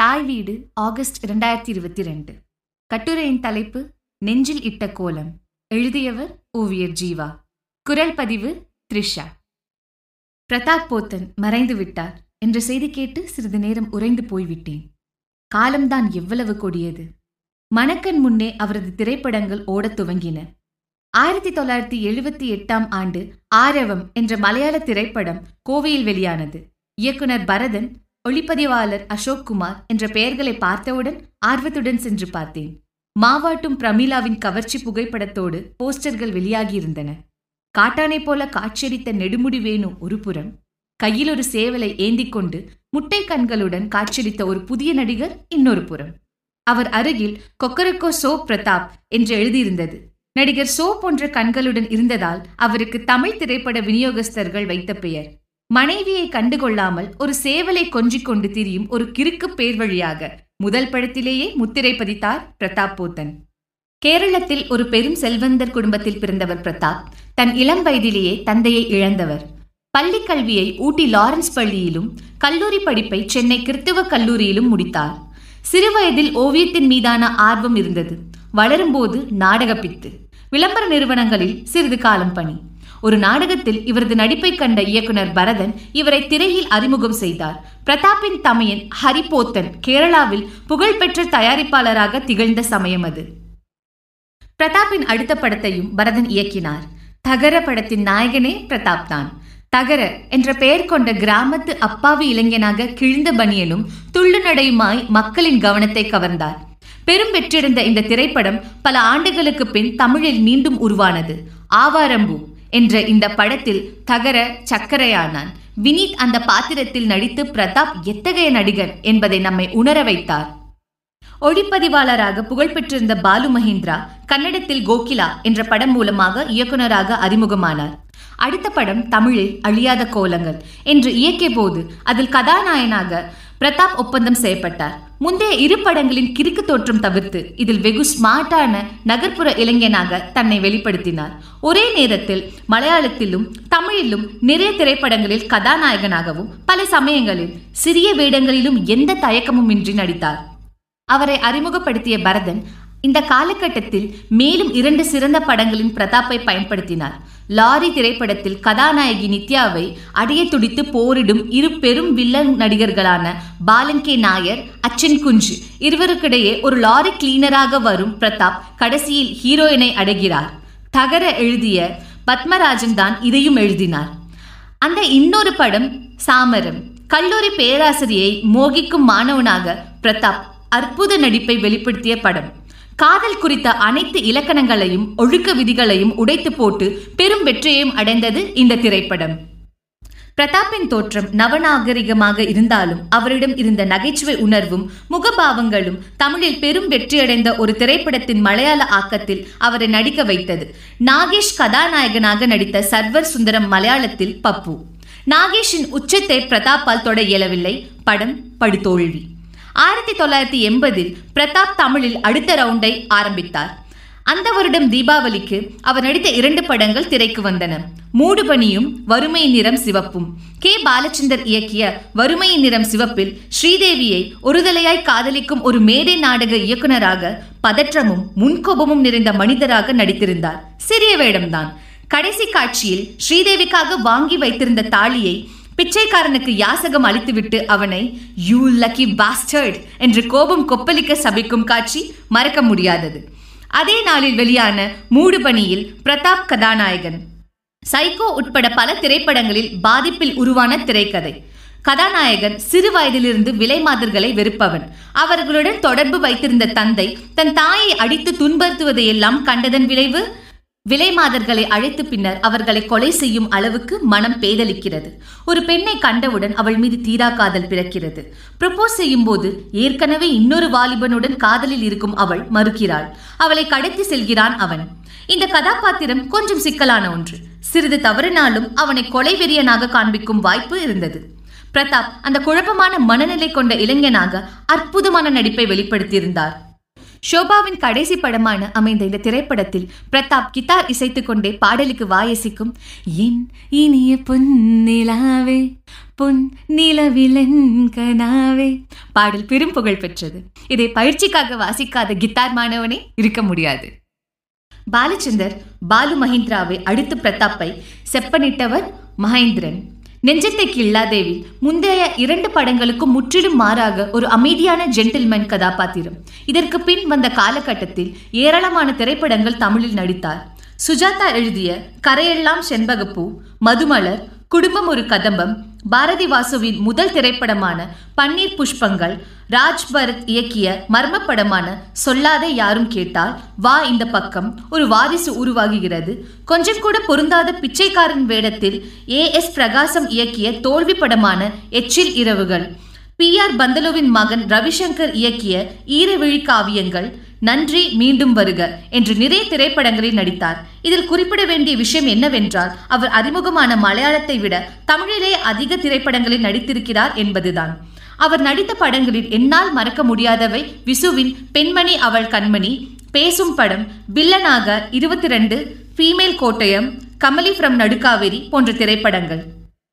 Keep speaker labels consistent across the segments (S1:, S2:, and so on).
S1: தாய் வீடு ஆகஸ்ட் இரண்டாயிரத்தி இருபத்தி ரெண்டு. கட்டுரையின் தலைப்பு நெஞ்சில் இட்ட கோலம். எழுதியவர் ஓவியர் ஜீவா. குரல் பதிவு த்ரிஷா. பிரதாப் போத்தன் மறைந்து விட்டார் என்ற செய்தி கேட்டு சிறிது நேரம் உறைந்து போய்விட்டேன். காலம்தான் எவ்வளவு கொடியது. மணக்கன் முன்னே அவரது திரைப்படங்கள் ஓடத் துவங்கின. ஆயிரத்தி தொள்ளாயிரத்தி எழுபத்தி எட்டாம் ஆண்டு ஆரவம் என்ற மலையாள திரைப்படம் கோவையில் வெளியானது. இயக்குனர் பரதன் ஒளிப்பதிவாளர் அசோக் குமார் என்ற பெயர்களை பார்த்தவுடன் ஆர்வத்துடன் சென்று பார்த்தேன். மாவாட்டும் பிரமிளாவின் கவர்ச்சி புகைப்படத்தோடு போஸ்டர்கள் வெளியாகியிருந்தன. காட்டானை போல காட்சியளித்த நெடுமுடி வேணு ஒரு புறம் கையில் ஒரு சேவலை ஏந்திக் கொண்டு முட்டை கண்களுடன் காட்சியளித்த ஒரு புதிய நடிகர் இன்னொரு புறம். அவர் அருகில் கொக்கரக்கோ சோ பிரதாப் என்று எழுதியிருந்தது. நடிகர் சோ போன்ற கண்களுடன் இருந்ததால் அவருக்கு தமிழ் திரைப்பட விநியோகஸ்தர்கள் வைத்த பெயர். மனைவியை கண்டுகொள்ளாமல் ஒரு சேவலை கொஞ்சிக் கொண்டு திரியும் ஒரு கிறுக்கு பேர் வழியாக முதல் படத்திலேயே முத்திரை பதித்தார் பிரதாப் போத்தன். கேரளத்தில் ஒரு பெரும் செல்வந்தர் குடும்பத்தில் பிறந்தவர் பிரதாப் தன் இளம் வயதிலேயே தந்தையை இழந்தவர். பள்ளி கல்வியை ஊட்டி லாரன்ஸ் பள்ளியிலும் கல்லூரி படிப்பை சென்னை கிறித்துவ கல்லூரியிலும் முடித்தார். சிறுவயதில் ஓவியத்தின் மீதான ஆர்வம் இருந்தது. வளரும்போது நாடகப்பித்து. விளம்பர நிறுவனங்களில் சிறிது காலம் பணி. ஒரு நாடகத்தில் இவரது நடிப்பை கண்ட இயக்குனர் பரதன் இவரை திரையில் அறிமுகம் செய்தார். பிரதாப்பின் தமையன் ஹரிபோத்தன் கேரளாவில் புகழ்பெற்ற தயாரிப்பாளராக திகழ்ந்த சமயம் அது. பிரதாப்பின் அடுத்த படத்தையும் பரதன் இயக்கினார். தகர படத்தின் நாயகனே பிரதாப் தான். தகர என்ற பெயர் கொண்ட கிராமத்து அப்பாவி இளைஞனாக கிழிந்த பனியனும் துள்ளு நடையுமாய் மக்களின் கவனத்தை கவர்ந்தார். பெரும் வெற்றியடைந்த இந்த திரைப்படம் பல ஆண்டுகளுக்கு பின் தமிழில் மீண்டும் உருவானது. ஆவாரம்பூ. என்ற இந்த படத்தில் தகர சக்கரையானான். வினீத் அந்த பாத்திரத்தில் நடித்து பிரதாப் எத்தகைய நடிகர் என்பதை நம்மை உணர வைத்தார். ஒளிப்பதிவாளராக புகழ்பெற்றிருந்த பாலு மஹிந்திரா கன்னடத்தில் கோகிலா என்ற படம் மூலமாக இயக்குனராக அறிமுகமானார். அடுத்த படம் தமிழில் அழியாத கோலங்கள் என்று இயக்கிய போது அதில் கதாநாயகனாக பிரதாப் ஒப்பந்தம் செய்யப்பட்டார். முந்தைய இரு படங்களின் கிறுக்கு தோற்றம் தவிர்த்து இதில் வெகு ஸ்மார்ட்டான நகர்ப்புற இளைஞனாக தன்னை வெளிப்படுத்தினார். ஒரே நேரத்தில் மலையாளத்திலும் தமிழிலும் நிறைய திரைப்படங்களில் கதாநாயகனாகவும் பல சமயங்களில் சிறிய வேடங்களிலும் எந்த தயக்கமும் இன்றி நடித்தார். அவரை அறிமுகப்படுத்திய பரதன் இந்த காலகட்டத்தில் மேலும் இரண்டு சிறந்த படங்களின் பிரதாப்பை பயன்படுத்தினார். லாரி திரைப்படத்தில் கதாநாயகி நித்யாவை அடைய துடித்து போரிடும் இரு பெரும் வில்லன் நடிகர்களான பாலன் கே நாயர் அச்சன் குஞ்சு இருவருக்கிடையே ஒரு லாரி கிளீனராக வரும் பிரதாப் கடைசியில் ஹீரோயினை அடைகிறார். தகர எழுதிய பத்மராஜன் தான் இதையும் எழுதினார். அந்த இன்னொரு படம் சாமரம். கல்லூரி பேராசிரியை மோகிக்கும் மாணவனாக பிரதாப் அற்புத நடிப்பை வெளிப்படுத்திய படம். காதல் குறித்த அனைத்து இலக்கணங்களையும் ஒழுக்க விதிகளையும் உடைத்து போட்டு பெரும் வெற்றியையும் அடைந்தது இந்த திரைப்படம். பிரதாப்பின் தோற்றம் நவநாகரிகமாக இருந்தாலும் அவரிடம் இருந்த நகைச்சுவை உணர்வும் முகபாவங்களும் தமிழில் பெரும் வெற்றியடைந்த ஒரு திரைப்படத்தின் மலையாள ஆக்கத்தில் அவரை நடிக்க வைத்தது. நாகேஷ் கதாநாயகனாக நடித்த சர்வர் சுந்தரம் மலையாளத்தில் பப்பு. நாகேஷின் உச்சத்தை பிரதாப்பால் தொட இயலவில்லை. படம் படுதோல்வி. ஆயிரத்தி தொள்ளாயிரத்தி எண்பதில் பிரதாப் தமிழில் அடுத்த ரவுண்டை ஆரம்பித்தார். அந்த வருடம் தீபாவளிக்கு அவர் நடித்த இரண்டு படங்கள் திரைக்கு வந்தன. மூடுபனியும் வறுமை நிறம் சிவப்பும். கே. பாலச்சந்தர் இயக்கிய வறுமை நிறம் சிவப்பில் ஸ்ரீதேவியை ஒருதலையாய் காதலிக்கும் ஒரு மேடை நாடக இயக்குனராக பதற்றமும் முன்கோபமும் நிறைந்த மனிதராக நடித்திருந்தார். சிறிய வேடம்தான். கடைசி காட்சியில் ஸ்ரீதேவிக்காக வாங்கி வைத்திருந்த தாலியை பிச்சைக்காரனுக்கு யாசகம் அளித்துவிட்டு அவனை யூ லக்கி பாஸ்டர்ட் என்று கோபம் கொப்பளிக்க சபிக்கும் காட்சி மறக்க முடியாதது. அதே நாளில் வெளியான மூடுபணியில் பிரதாப் கதாநாயகன். சைகோ உட்பட பல திரைப்படங்களில் பாதிப்பில் உருவான திரைக்கதை. கதாநாயகன் சிறு வயதிலிருந்து விலை மாதர்களை வெறுப்பவன். அவர்களுடன் தொடர்பு வைத்திருந்த தந்தை தன் தாயை அடித்து துன்புறுத்துவதையெல்லாம் கண்டதன் விளைவு? விலைமாதர்களை அழைத்து பின்னர் அவர்களை கொலை செய்யும் அளவுக்கு மனம் பேதலிக்கிறது ஒரு பெண்ணை கண்டவுடன் அவள் மீது தீரா காதல் பிறக்கிறது. ப்ரப்போஸ் செய்யும் போது ஏற்கனவே இன்னொரு வாலிபனுடன் காதலில் இருக்கும் அவள் மறுக்கிறாள். அவளை கடத்தி செல்கிறான் அவன். இந்த கதாபாத்திரம் கொஞ்சம் சிக்கலான ஒன்று. சிறிது தவறினாலும் அவனை கொலை வெறியனாக காண்பிக்கும் வாய்ப்பு இருந்தது. பிரதாப் அந்த குழப்பமான மனநிலை கொண்ட இளைஞனாக அற்புதமான நடிப்பை வெளிப்படுத்தியிருந்தார். ஷோபாவின் கடைசி படமான அமைந்த இந்த திரைப்படத்தில் பிரதாப் கித்தார் இசைத்துக் கொண்டே பாடலுக்கு வாயசிக்கும் என் இனிய பொன்னிலாவே பொன் நிலவிலன் கனாவே பாடல் பெரும் புகழ் பெற்றது. இதை பயிற்சிக்காக வாசிக்காத கித்தார் மாணவனே இருக்க முடியாது. பாலச்சந்தர் பாலு மஹிந்திராவை அடுத்து பிரதாப்பை செப்பனிட்டவர் மகேந்திரன். நெஞ்சத்தை கில்லாதேவில் முந்தைய இரண்டு படங்களுக்கும் முற்றிலும் மாறாக ஒரு அமைதியான ஜென்டில்மேன் கதாபாத்திரம். இதற்கு பின் வந்த காலகட்டத்தில் ஏராளமான திரைப்படங்கள் தமிழில் நடித்தார். சுஜாதா எழுதிய கரையெல்லாம் செண்பகப்பூ மதுமலர் குடும்பம் ஒரு கதம்பம் பாரதி வாசுவின் முதல் திரைப்படமான பன்னீர் புஷ்பங்கள் ராஜ் பரத் இயக்கிய மர்ம படமான சொல்லாத யாரும் கேட்டால் வா இந்த பக்கம். ஒரு வாரிசு உருவாகுகிறது. கொஞ்சம் கூட பொருந்தாத பிச்சைக்காரன் வேடத்தில் ஏ எஸ் பிரகாசம் இயக்கிய தோல்வி படமான எச்சில் இரவுகள் பி ஆர் பந்தலுவின் மகன் ரவிசங்கர் இயக்கிய ஈரவிழி காவியங்கள் நன்றி மீண்டும் வருக என்று நிறைய திரைப்படங்களில் நடித்தார். இதில் குறிப்பிட வேண்டிய விஷயம் என்னவென்றால் அவர் அறிமுகமான மலையாளத்தை விட தமிழிலே அதிக திரைப்படங்களில் நடித்திருக்கிறார் என்பதுதான். அவர் நடித்த படங்களில் என்னால் மறக்க முடியாதவை விசுவின் பெண்மணி அவள் கண்மணி பேசும் படம் வில்லனாக இருபத்தி ரெண்டு ஃபீமேல் கோட்டயம் கமலி ஃப்ரம் நடுக்காவேரி போன்ற திரைப்படங்கள்.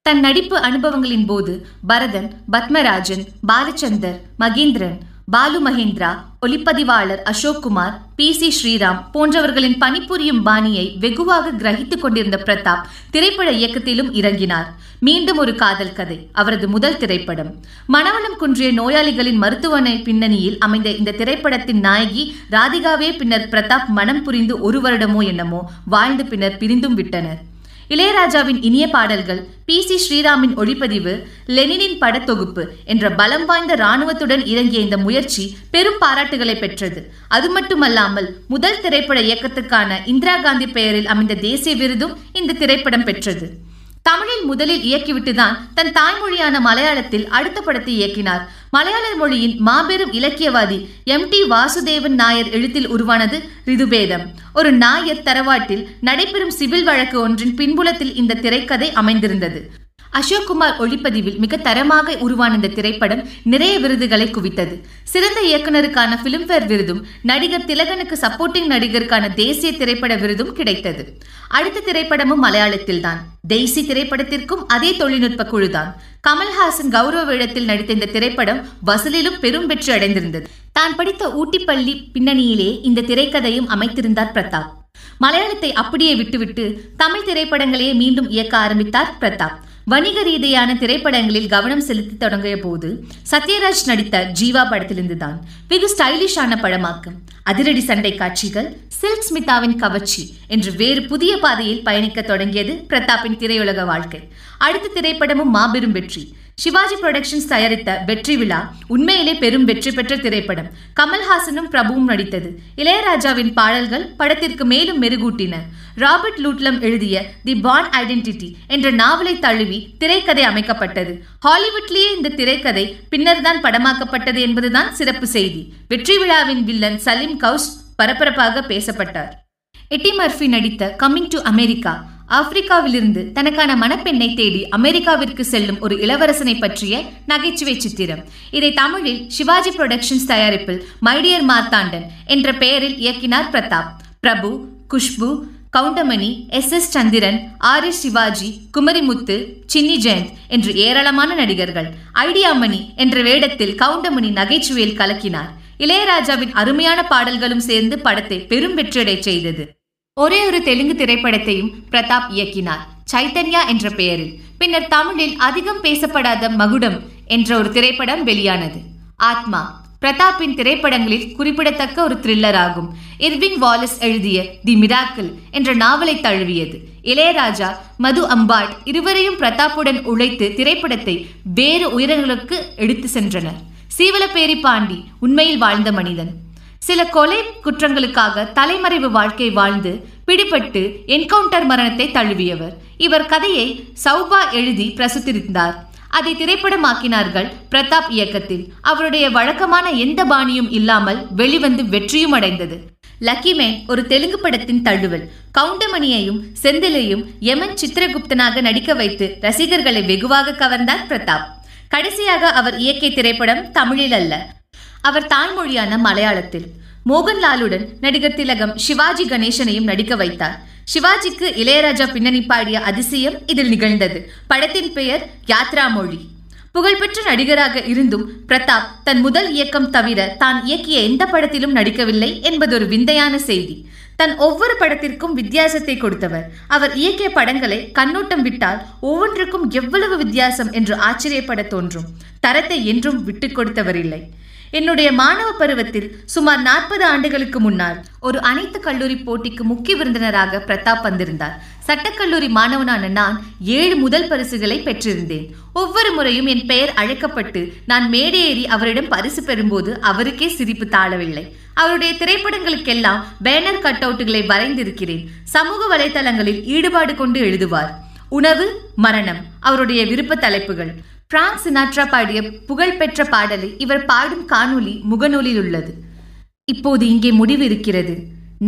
S1: தன் நடிப்பு அனுபவங்களின் போது பரதன் பத்மராஜன் பாலச்சந்தர் மகேந்திரன் பாலு மகேந்திரா ஒளிப்பதிவாளர் அசோக்குமார் பி சி ஸ்ரீராம் போன்றவர்களின் பணிபுரியும் பாணியை வெகுவாக கிரகித்துக் கொண்டிருந்த பிரதாப் திரைப்பட இயக்கத்திலும் இறங்கினார். மீண்டும் ஒரு காதல் கதை அவரது முதல் திரைப்படம். மனவளம் குன்றிய நோயாளிகளின் மருத்துவமனை பின்னணியில் அமைந்த இந்த திரைப்படத்தின் நாயகி ராதிகாவே பின்னர் பிரதாப் மனம் புரிந்து ஒரு வருடமோ என்னமோ வாழ்ந்து பின்னர் பிரிந்தும் விட்டனர். இளையராஜாவின் இனிய பாடல்கள் பி சி ஸ்ரீராமின் ஒளிப்பதிவு லெனினின் படத்தொகுப்பு என்ற பலம் வாய்ந்த இராணுவத்துடன் இறங்கிய இந்த முயற்சி பெரும் பாராட்டுகளை பெற்றது. அது மட்டுமல்லாமல் முதல் திரைப்பட இயக்கத்துக்கான இந்திரா காந்தி பெயரில் அமைந்த தேசிய விருதும் இந்த திரைப்படம் பெற்றது. தமிழில் முதலில் இயக்கிவிட்டுதான் தன் தாய்மொழியான மலையாளத்தில் அடுத்த படத்தை இயக்கினார். மலையாள மொழியின் மாபெரும் இலக்கியவாதி எம் டி வாசுதேவன் நாயர் எழுத்தில் உருவானது ரிதுபேதம். ஒரு நாயர் தரவாட்டில் நடைபெறும் சிவில் வழக்கு ஒன்றின் பின்புலத்தில் இந்த திரைக்கதை அமைந்திருந்தது. அசோக் குமார் ஒளிப்பதிவில் மிக தரமாக உருவான இந்த திரைப்படம் நிறைய விருதுகளை குவித்தது. சிறந்த இயக்குனருக்கான பிலிம்பேர் விருதும் நடிகர் திலகனுக்கு சப்போர்ட்டிங் நடிகருக்கான தேசிய திரைப்பட விருதும் கிடைத்தது. அடுத்த திரைப்படமும் மலையாளத்தில்தான். தேசி திரைப்படத்திற்கும் அதே தொழில்நுட்ப குழுதான். கமல்ஹாசன் கௌரவ வேடத்தில் நடித்த இந்த திரைப்படம் வசூலிலும் பெரும் வெற்றி அடைந்திருந்தது. தான் படித்த ஊட்டிப்பள்ளி பின்னணியிலே இந்த திரைக்கதையும் அமைத்திருந்தார் பிரதாப். மலையாளத்தை அப்படியே விட்டுவிட்டு தமிழ் திரைப்படங்களையே மீண்டும் இயக்க ஆரம்பித்தார் பிரதாப். வணிக ரீதியான திரைப்படங்களில் கவனம் செலுத்தி தொடங்கிய போது சத்யராஜ் நடித்த ஜீவா படத்திலிருந்து தான் வெகு ஸ்டைலிஷான படமாக்கம் அதிரடி சண்டை காட்சிகள் சில்க் ஸ்மிதாவின் கவர்ச்சி என்று வேறு புதிய பாதையில் பயணிக்க தொடங்கியது பிரதாப்பின் திரையுலக வாழ்க்கை. அடுத்த திரைப்படமும் மாபெரும் வெற்றி. சிவாஜி புரொடக்ஷன்ஸ் தயாரித்த வெற்றி விழா உண்மையிலே பெரும் வெற்றி பெற்ற திரைப்படம். கமல்ஹாசனும் பிரபுவும் நடித்தது. இளையராஜாவின் பாடல்கள் படத்திற்கு மேலும் மெருகூட்டின. ராபர்ட் லூட்லம் எழுதிய தி பான் ஐடென்டிட்டி என்ற நாவலை தழுவி திரைக்கதை அமைக்கப்பட்டது. ஹாலிவுட்லேயே இந்த திரைக்கதை பின்னர்தான் படமாக்கப்பட்டது என்பதுதான் சிறப்பு செய்தி. வெற்றி விழாவின் வில்லன் சலீம் கவுஸ் பரபரப்பாக பேசப்பட்டார். எட்டி மர்ஃபி நடித்த கம்மிங் டு அமெரிக்கா ஆப்பிரிக்காவிலிருந்து தனக்கான மணப்பெண்ணை தேடி அமெரிக்காவிற்கு செல்லும் ஒரு இளவரசனை பற்றிய நகைச்சுவை சித்திரம். இதை தமிழில் சிவாஜி புரொடக்ஷன்ஸ் தயாரிப்பில் மைடியர் மார்த்தாண்டன் என்ற பெயரில் இயக்கினார் Prathap. Prabhu Khushbu Goundamani S. S. Chandran R. S Shivaji Kumarimuthu Chinni Jayanth என்று ஏராளமான நடிகர்கள். ஐடியாமணி என்ற வேடத்தில் கவுண்டமணி நகைச்சுவையில் கலக்கினார். இளையராஜாவின் அருமையான பாடல்களும் சேர்ந்து படத்தை பெரும் வெற்றியடை செய்தது. ஒரே ஒரு தெலுங்கு திரைப்படத்தையும் பிரதாப் இயக்கினார். சைத்தன்யா என்ற பெயரில். பின்னர் தமிழில் அதிகம் பேசப்படாத மகுடம் என்ற ஒரு திரைப்படம் வெளியானது. ஆத்மா பிரதாப்பின் திரைப்படங்களில் குறிப்பிடத்தக்க ஒரு த்ரில்லர் ஆகும். இர்வின் வாலஸ் எழுதிய தி மிராக்கிள் என்ற நாவலை தழுவியது. இளையராஜா மது அம்பாட் இருவரையும் பிரதாப்புடன் உழைத்து திரைப்படத்தை வேறு உயரங்களுக்கு எடுத்து சென்றனர். சீவலப்பேரி பாண்டி உண்மையில் வாழ்ந்த மனிதன். சில கொலை குற்றங்களுக்காக தலைமறைவு வாழ்க்கை வாழ்ந்து பிடிபட்டு என்கவுண்டர் மரணத்தை தழுவியவர். இவர் கதையை சௌபா எழுதி பிரசுத்திருந்தார். அதை திரைப்படமாக்கினார்கள் பிரதாப் இயக்கத்தில். அவருடைய வழக்கமான எந்த பாணியும் இல்லாமல் வெளிவந்து வெற்றியும் அடைந்தது. லக்கிமேன் ஒரு தெலுங்கு படத்தின் தழுவல். கவுண்டமணியையும் செந்திலையும் யமன் சித்திரகுப்தனாக நடிக்க வைத்து ரசிகர்களை வெகுவாக கவர்ந்தார் பிரதாப். கடைசியாக அவர் இயக்கிய திரைப்படம் தமிழில் அல்ல. அவர் தாய்மொழியான மலையாளத்தில். மோகன்லாலுடன் நடிகர் திலகம் சிவாஜி கணேசனையும் நடிக்க வைத்தார். சிவாஜிக்கு இளையராஜா பின்னணி பாடிய அதிசயம் இதில் நிகழ்ந்தது. படத்தின் பெயர் யாத்ரா மொழி புகழ்பெற்ற நடிகராக இருந்தும் பிரதாப் தன் முதல் இயக்கம் தவிர தான் இயக்கிய எந்த படத்திலும் நடிக்கவில்லை என்பது ஒரு விந்தையான செய்தி. தன் ஒவ்வொரு படத்திற்கும் வித்தியாசத்தை கொடுத்தவர். அவர் இயக்கிய படங்களை கண்ணோட்டம் விட்டால் ஒவ்வொன்றுக்கும் எவ்வளவு வித்தியாசம் என்று ஆச்சரியப்பட தோன்றும். தரத்தை என்றும் விட்டுக் கொடுத்தவர் இல்லை என்னுடைய மாணவ பருவத்தில் சுமார் நாற்பது ஆண்டுகளுக்கு முன்னால் ஒரு அனைத்து கல்லூரி போட்டிக்கு முக்கிய விருந்தினராக பிரதாப் வந்திருந்தார். சட்டக்கல்லூரி மாணவனான நான் ஏழு முதல் பரிசுகளை பெற்றிருந்தேன். ஒவ்வொரு முறையும் என் பெயர் அழைக்கப்பட்டு நான் மேடையேறி அவரிடம் பரிசு பெறும்போது அவருக்கே சிரிப்பு தாழவில்லை. அவருடைய திரைப்படங்களுக்கெல்லாம் பேனர் கட் அவுட்டுகளை வரைந்திருக்கிறேன். சமூக வலைதளங்களில் ஈடுபாடு கொண்டு எழுதுவார். உணவு மரணம் அவருடைய விருப்ப தலைப்புகள். பிரான்ஸ் சினாட்ரா பாடிய புகழ்பெற்ற பாடலை இவர் பாடும் காணொலி முகநூலில் உள்ளது. இப்போது இங்கே முடிவு இருக்கிறது.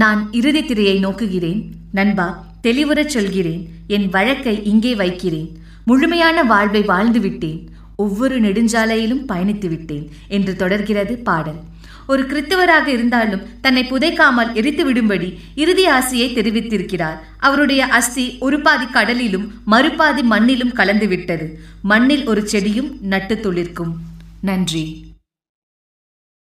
S1: நான் இறுதி திரையை நோக்குகிறேன். நண்பா தெளிவுறச் சொல்கிறேன். என் வழக்கை இங்கே வைக்கிறேன். முழுமையான வாழ்வை வாழ்ந்து விட்டேன் ஒவ்வொரு நெடுஞ்சாலையிலும் பயணித்து விட்டேன் என்று தொடர்கிறது பாடல். ஒரு கிறித்தவராக இருந்தாலும் தன்னை புதைக்காமல் எரித்து விடும்படி இறுதி ஆசையை தெரிவித்திருக்கிறார். அவருடைய அஸ்தி ஒரு பாதி கடலிலும் மறுபாதி மண்ணிலும் கலந்துவிட்டது மண்ணில் ஒரு செடியும் நட்டு துளிர்க்கும். நன்றி.